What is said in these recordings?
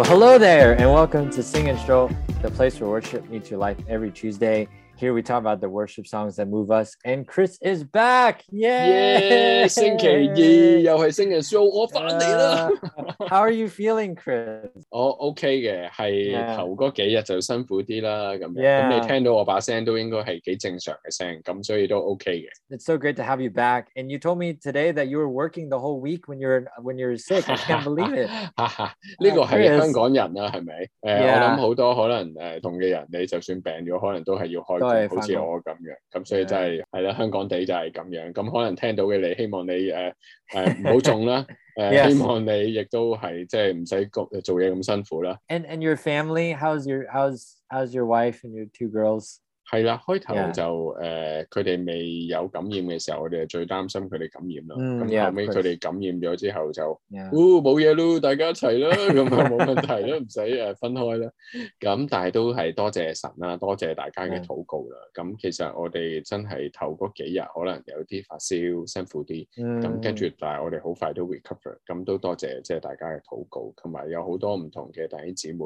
Well, hello there, and welcome to Sing and Stroll, the place where worship meets your life every Tuesday. Here we talk about the worship songs that move us, and Chris is back. Yeah, 星期二又系星期 show，我翻嚟啦。 Uh, how are you feeling, Chris? 我 OK 嘅，系 Yeah. 头嗰几日就辛苦啲啦，咁样。 Yeah. 咁你听到我把声都应该系几正常嘅声，咁所以都 OK 嘅。 It's so great to have you back. And you told me today that you were working the whole week when you're when you're sick. I can't believe it. 哈哈，呢个系 Chris 香港人啦，系咪？诶，我 Yeah. 谂好多可能诶同嘅人，你就算病咗，可能都系要开都 係工，好似返工我咁樣。咁所以真係係啦，香港地就係咁樣。咁可能聽到嘅你，希望你誒誒唔好中啦。誒 Yes. 希望你亦都係即係唔使焗做嘢咁辛苦啦。 And and your family? How's your how's how's your wife and your two girls? 係啦，開頭 Yeah. 就誒佢哋未有感染嘅時候，我哋係最擔心佢哋感染啦。嗯咁、 yeah, 後尾 of 佢 course. 哋感染咗之後就， Yeah. 哦冇嘢咯，大家一齊啦，咁啊冇問題啦，唔使誒分開啦。咁但係都係多謝神啦，多謝大家嘅 Yeah. 禱告啦。咁其實我哋真係頭嗰幾日可能有啲發燒，辛苦啲。咁 Mm, 跟住，但係我哋好快都 recover，咁都多謝即係大家嘅禱告，同埋有好多唔同嘅弟兄姊妹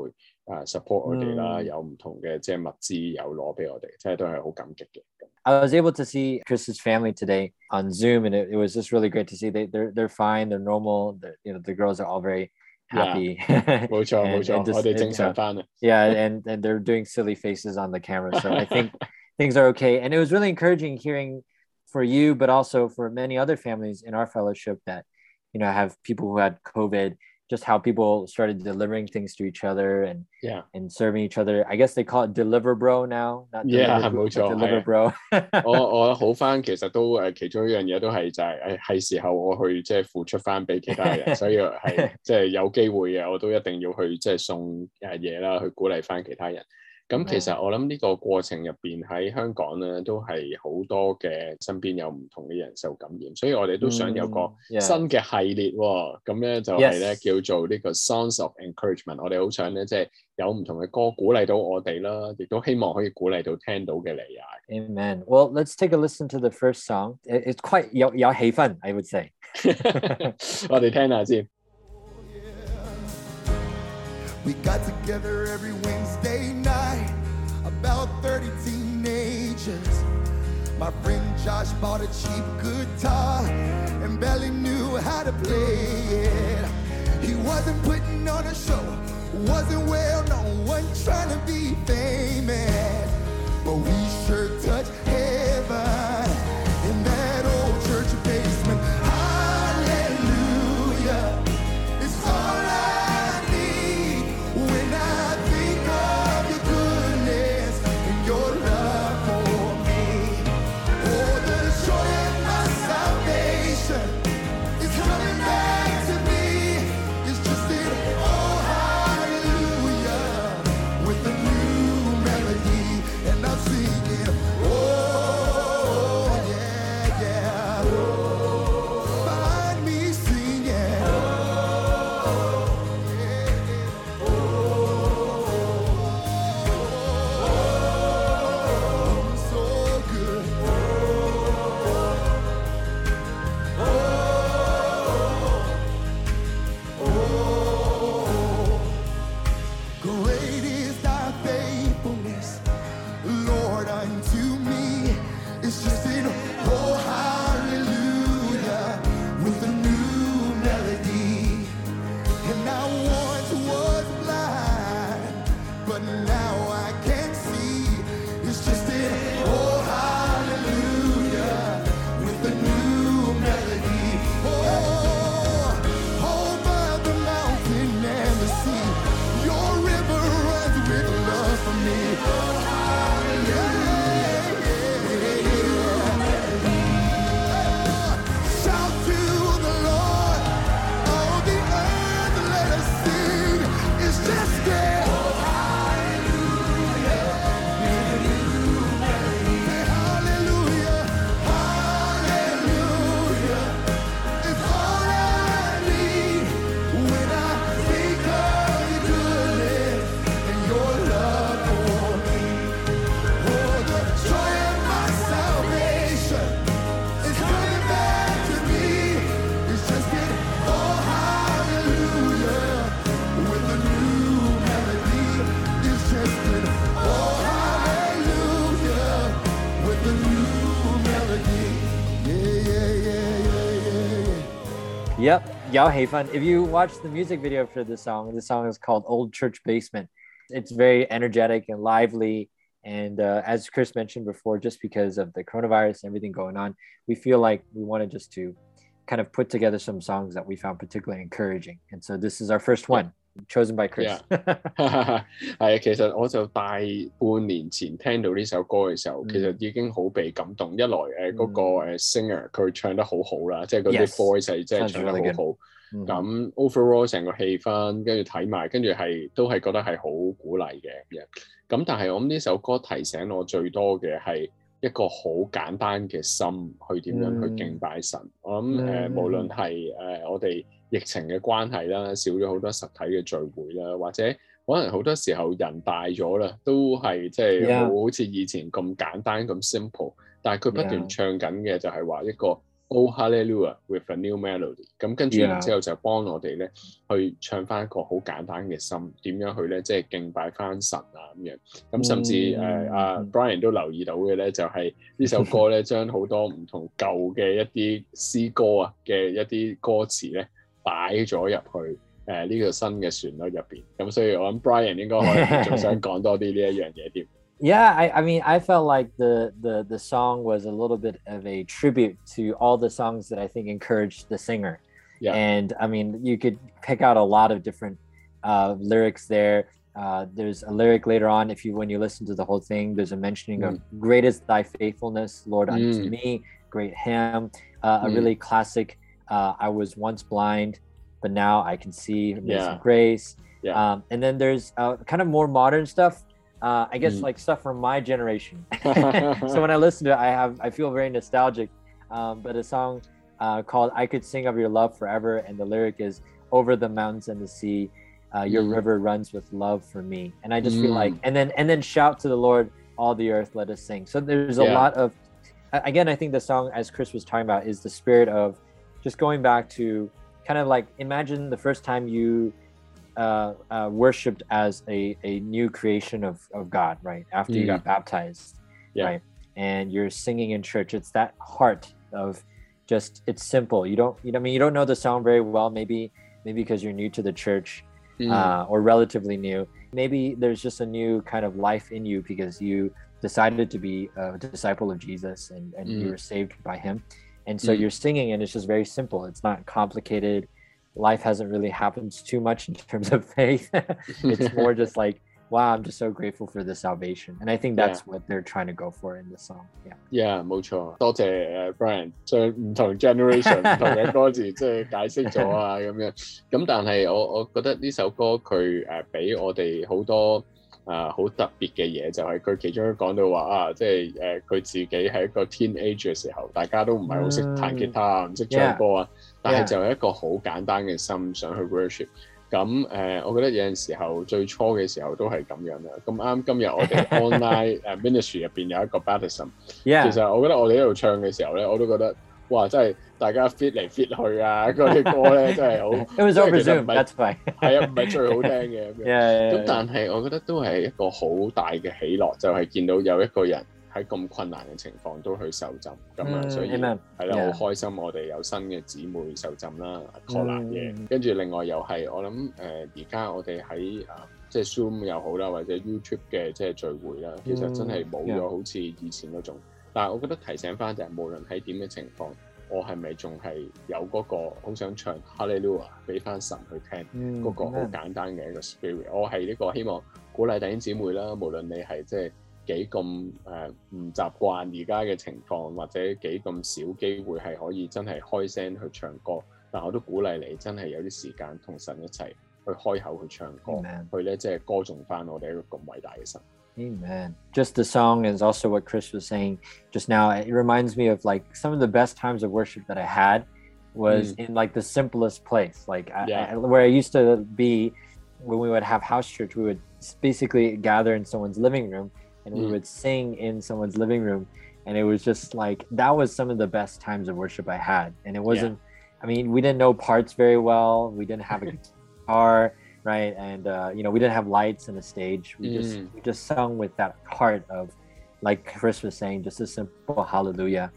啊 support 我哋啦，嗯有唔同嘅即系物资有攞俾我哋，即系都系好感激嘅。 I was able to see Chris's family today on Zoom, and it, it was just really great to see they they're they're fine, they're normal. They're, you know, the girls are all very happy. 冇错 And- 冇错 and，just- 我哋 and, 正常 uh, 翻啦。 yeah, and and they're doing silly faces on the camera. So I think things are okay. And it was really encouraging hearing for you, but also for many other families in our fellowship that you know have people who had COVID. just how people started delivering things to each other and yeah and serving each other. I guess they call it Deliveroo now. Not yeah，冇錯，Deliveroo 我。我我好翻，其實都誒其中一樣嘢都係就係誒係時候我去即係付出翻俾其他人，所以係即係有機會嘅我都一定要去即係送誒嘢啦，去鼓勵翻其他人。咁其實我諗呢個過程入邊喺香港咧，都係好多嘅身邊有唔同嘅人受感染，所以我哋都想有個 Mm, yeah. 新嘅系列喎。咁咧就係咧 Yes. 叫做呢個 Songs of Encouragement。我哋好想咧即係有唔同嘅歌鼓勵到我哋啦，亦都希望可以鼓勵到聽到嘅你啊。 Amen. Well, let's take a listen to the first song. It- it's quite 有有氣氛, I would say. 我哋聽下先。 We got together every My friend Josh bought a cheap guitar and barely knew how to play it. He wasn't putting on a show, wasn't well known, wasn't trying Yep, y'all Hei Fun. If you watch the music video for this song, the song is called Old Church Basement. It's very energetic and lively. And uh, as Chris mentioned before, just because of the coronavirus and everything going on, we feel like we wanted just to kind of put together some songs that we found particularly encouraging. And so this is our first one, chosen by Chris. 係啊，其實我就大半年前聽到呢首歌嘅時候，嗯其實已經好被感動。一來誒嗰個誒 singer 佢唱得好好啦，即係嗰啲 Yes voice 係真係 Sounds 唱得 really 好好。嗯咁 overall 成個氣氛，跟住睇埋，跟住係都係覺得係好鼓勵嘅咁樣。咁但係我諗呢首歌提醒我最多嘅係一個好簡單嘅心去點樣去嗯敬拜神。我諗誒、呃嗯無論係誒、呃我哋 疫情嘅關係啦，少咗好多實體嘅聚會啦，或者可能好多時候人大咗啦，都係即係 Yeah 冇好似以前咁簡單咁 simple。但係佢不斷 Yeah 唱緊嘅就係話一個 Oh Hallelujah with a new melody。咁跟住 Yeah 然之後就幫我哋咧去唱翻一個好簡單嘅心，點樣去咧即係敬拜翻神啊咁樣。咁甚至誒嗯阿、嗯 Brian 都留意到嘅咧，就係、呢首歌咧將好多唔同舊嘅一啲詩歌啊嘅一啲歌詞咧 摆咗入去。诶呢、个新嘅旋律入边，咁所以我谂 Brian 应该可能仲想讲多啲呢一样嘢添。 Yeah, I, I mean, I felt like the, the the song was a little bit of a tribute to all the songs that I think encouraged the singer. Yeah. And I mean, you could pick out a lot of different uh, lyrics there. Uh, there's a lyric later on, if you when you listen to the whole thing, there's a mentioning of "Great is Thy faithfulness, Lord, unto Mm. me." Great hymn, uh, a Mm. really classic. uh, I was once blind, but now I can see. Amazing Yeah. grace. Yeah. Um, and then there's uh, kind of more modern stuff. Uh, I guess Mm. like stuff from my generation. so when I listen to it, I have I feel very nostalgic. Um, but a song uh, called "I Could Sing of Your Love Forever," and the lyric is "Over the mountains and the sea, uh, your Mm. river runs with love for me." And I just feel Mm. like, and then and then shout to the Lord, all the earth, let us sing. So there's a Yeah. lot of, again, I think the song, as Chris was talking about, is the spirit of just going back to kind of like imagine the first time you uh, uh, worshipped as a, a new creation of, of God, right? After you got baptized, Yeah. right? And you're singing in church. It's that heart of just it's simple. You don't you know I mean you don't know the song very well, maybe maybe because you're new to the church Mm. uh, or relatively new. Maybe there's just a new kind of life in you because you decided to be a disciple of Jesus and, and you Mm. were saved by him And so Mm. you're singing and it's just very simple. It's not complicated. Life hasn't really happened too much in terms of faith. it's more just like, wow, I'm just so grateful for the salvation. And I think that's what they're trying to go for in this song. Yeah. Yeah，冇错，多谢诶 Brian 将唔同 generation 唔同嘅歌词即系解释咗啊咁样。咁但系我我觉得呢首歌佢诶俾我哋好多 啊好、特別嘅嘢，就係、佢其中講到話啊，即係誒佢自己係一個 teenage 嘅時候，大家都唔係好識彈吉他啊，唔識唱歌啊，但係就有一個好簡單嘅心想去 worship。咁誒、呃我覺得有陣時候最初嘅時候都係咁樣啦。咁啱今日我哋 online 誒 ministry 入邊有一個 baptism。 Yeah. 其實我覺得我哋喺度唱嘅時候咧，我都覺得 哇，真係大家 fit 嚟 fit 去啊！嗰啲歌咧真係好， It was 即係 over 其實 Zoom. 唔係 That's fine. 係啊，唔係最好聽嘅咁樣。 yeah. 咁 yeah, 但係我覺得都係一個好大嘅喜樂，就係、見到有一個人喺咁困難嘅情況都去受浸咁啊，嗯所以 Amen 係啦， Yeah 好開心我哋有新嘅姊妹受浸啦 c o l 嘅嗯，跟住另外又係我諗誒而家我哋喺啊即係 Zoom 又好啦，或者 YouTube 嘅即係聚會啦，其實真係冇嗯咗好似以前嗰種。 但係我覺得提醒翻就係無論喺點嘅情況，我係咪仲係有嗰個好想唱 Hallelujah 俾翻神去聽？ Mm, 嗰個好 amen. 簡單嘅一個 spirit。我係呢個希望鼓勵弟兄姊妹啦，無論你係即係幾咁誒唔習慣而家嘅情況，或者幾咁少機會係可以真係開聲去唱歌，但我都鼓勵你真係有啲時間同神一齊去開口去唱歌 Amen. 去咧即係歌頌翻我哋一個咁偉大嘅神。 Amen. Just the song is also what Chris was saying just now. It reminds me of like some of the best times of worship that I had was in like the simplest place, like Yeah. I- where I used to be when we would have house church. We would basically gather in someone's living room and we Mm. would sing in someone's living room, and it was just like that was some of the best times of worship I had. And it wasn't. I mean, we didn't know parts very well. We didn't have a guitar right and uh, you know we didn't have lights and a stage we just Mm. we just sung with that heart of like chris was saying just a simple hallelujah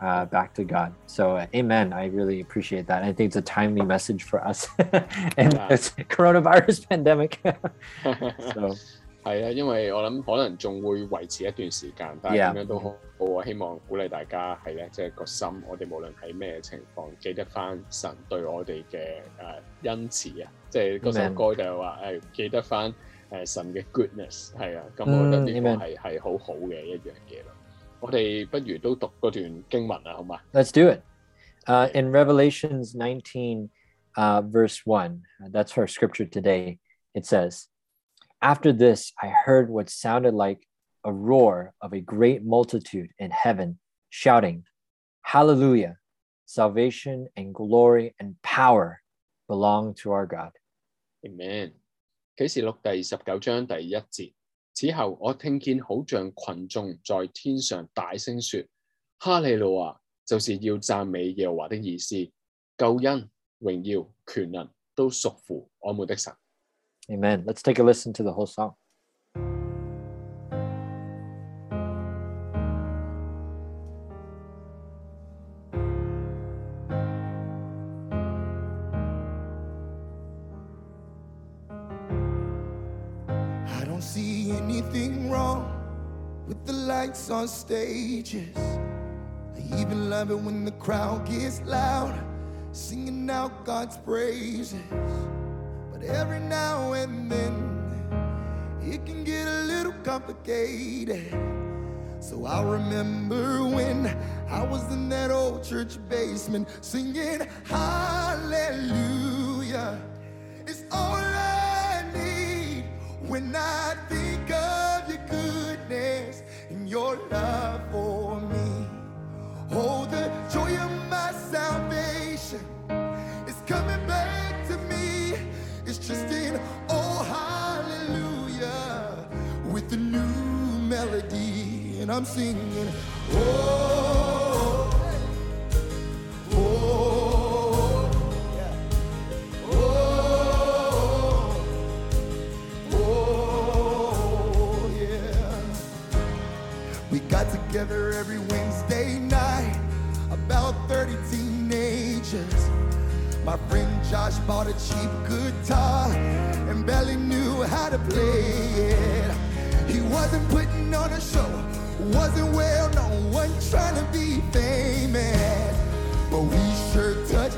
uh, back to God. So, uh, amen. I really appreciate that. I think it's a timely message for us in Yeah. this coronavirus pandemic. so, 係啊，因為我諗可能仲會維持一段時間，但係 Yeah. 點樣都好，我希望鼓勵大家係咧，即係個心，我哋無論喺咩情況，記得翻神對我哋嘅誒恩慈啊，即係嗰首 Amen. 歌就係話誒記得翻誒神嘅 goodness 係啊，咁我覺得呢嗯個 Amen. 係係好好嘅一樣嘢咯。我哋不如都讀嗰段經文啊，好嘛？ let's do it. Uh, in Revelations 19, uh, verse 1, uh, that's our scripture today. It says, After this, I heard what sounded like a roar of a great multitude in heaven shouting, Hallelujah! Salvation and glory and power belong to our God. Amen。启示录第十九章第一节，此后我听见好像群众在天上大声说：哈利路亚，就是要赞美耶和华的意思，救恩、荣耀、权能都属乎我们的神。 Amen. Let's take a listen to the whole song. I don't see anything wrong with the lights on stages. I even love it when the crowd gets loud, singing out God's praises. But every now and then, it can get a little complicated. So I remember when I was in that old church basement singing Hallelujah. It's all I need when I think of your goodness and your love for me. Oh, the joy of my salvation just in oh hallelujah with the new melody. And I'm singing, oh, Josh bought a cheap guitar and barely knew how to play it. He wasn't putting on a show, wasn't well known, wasn't trying to be famous. But we sure touched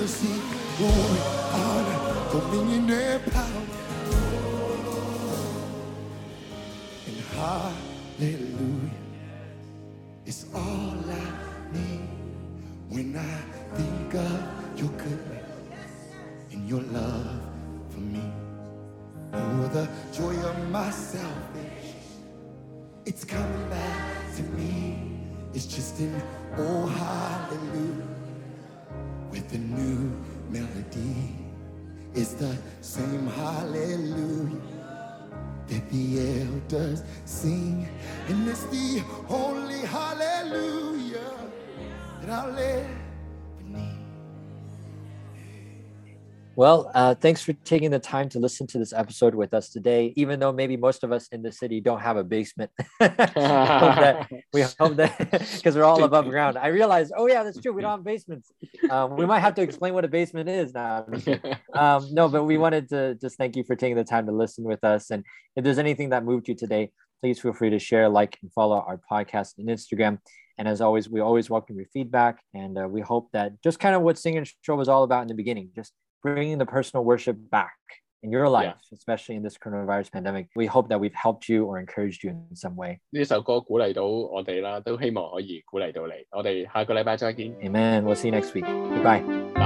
receive glory, honor, dominion, and power. And hallelujah It's the same hallelujah that the elders sing, and it's the only hallelujah that I'll ever Well, uh, thanks for taking the time to listen to this episode with us today. Even though maybe most of us in the city don't have a basement, we hope that because we're all above ground. I realized, oh yeah, that's true. We don't have basements. Um, we might have to explain what a basement is now. Um, no, but we wanted to just thank you for taking the time to listen with us. And if there's anything that moved you today, please feel free to share, like, and follow our podcast and Instagram. And as always, we always welcome your feedback. And uh, we hope that just kind of what Sing and Show was all about in the beginning, just bringing the personal worship back in your life, especially in this coronavirus pandemic. We hope that we've helped you or encouraged you in some way. 呢首歌鼓励到我哋啦，都希望可以鼓励到你。我哋下个礼拜再见， Amen. We'll see you next week. Goodbye. 拜。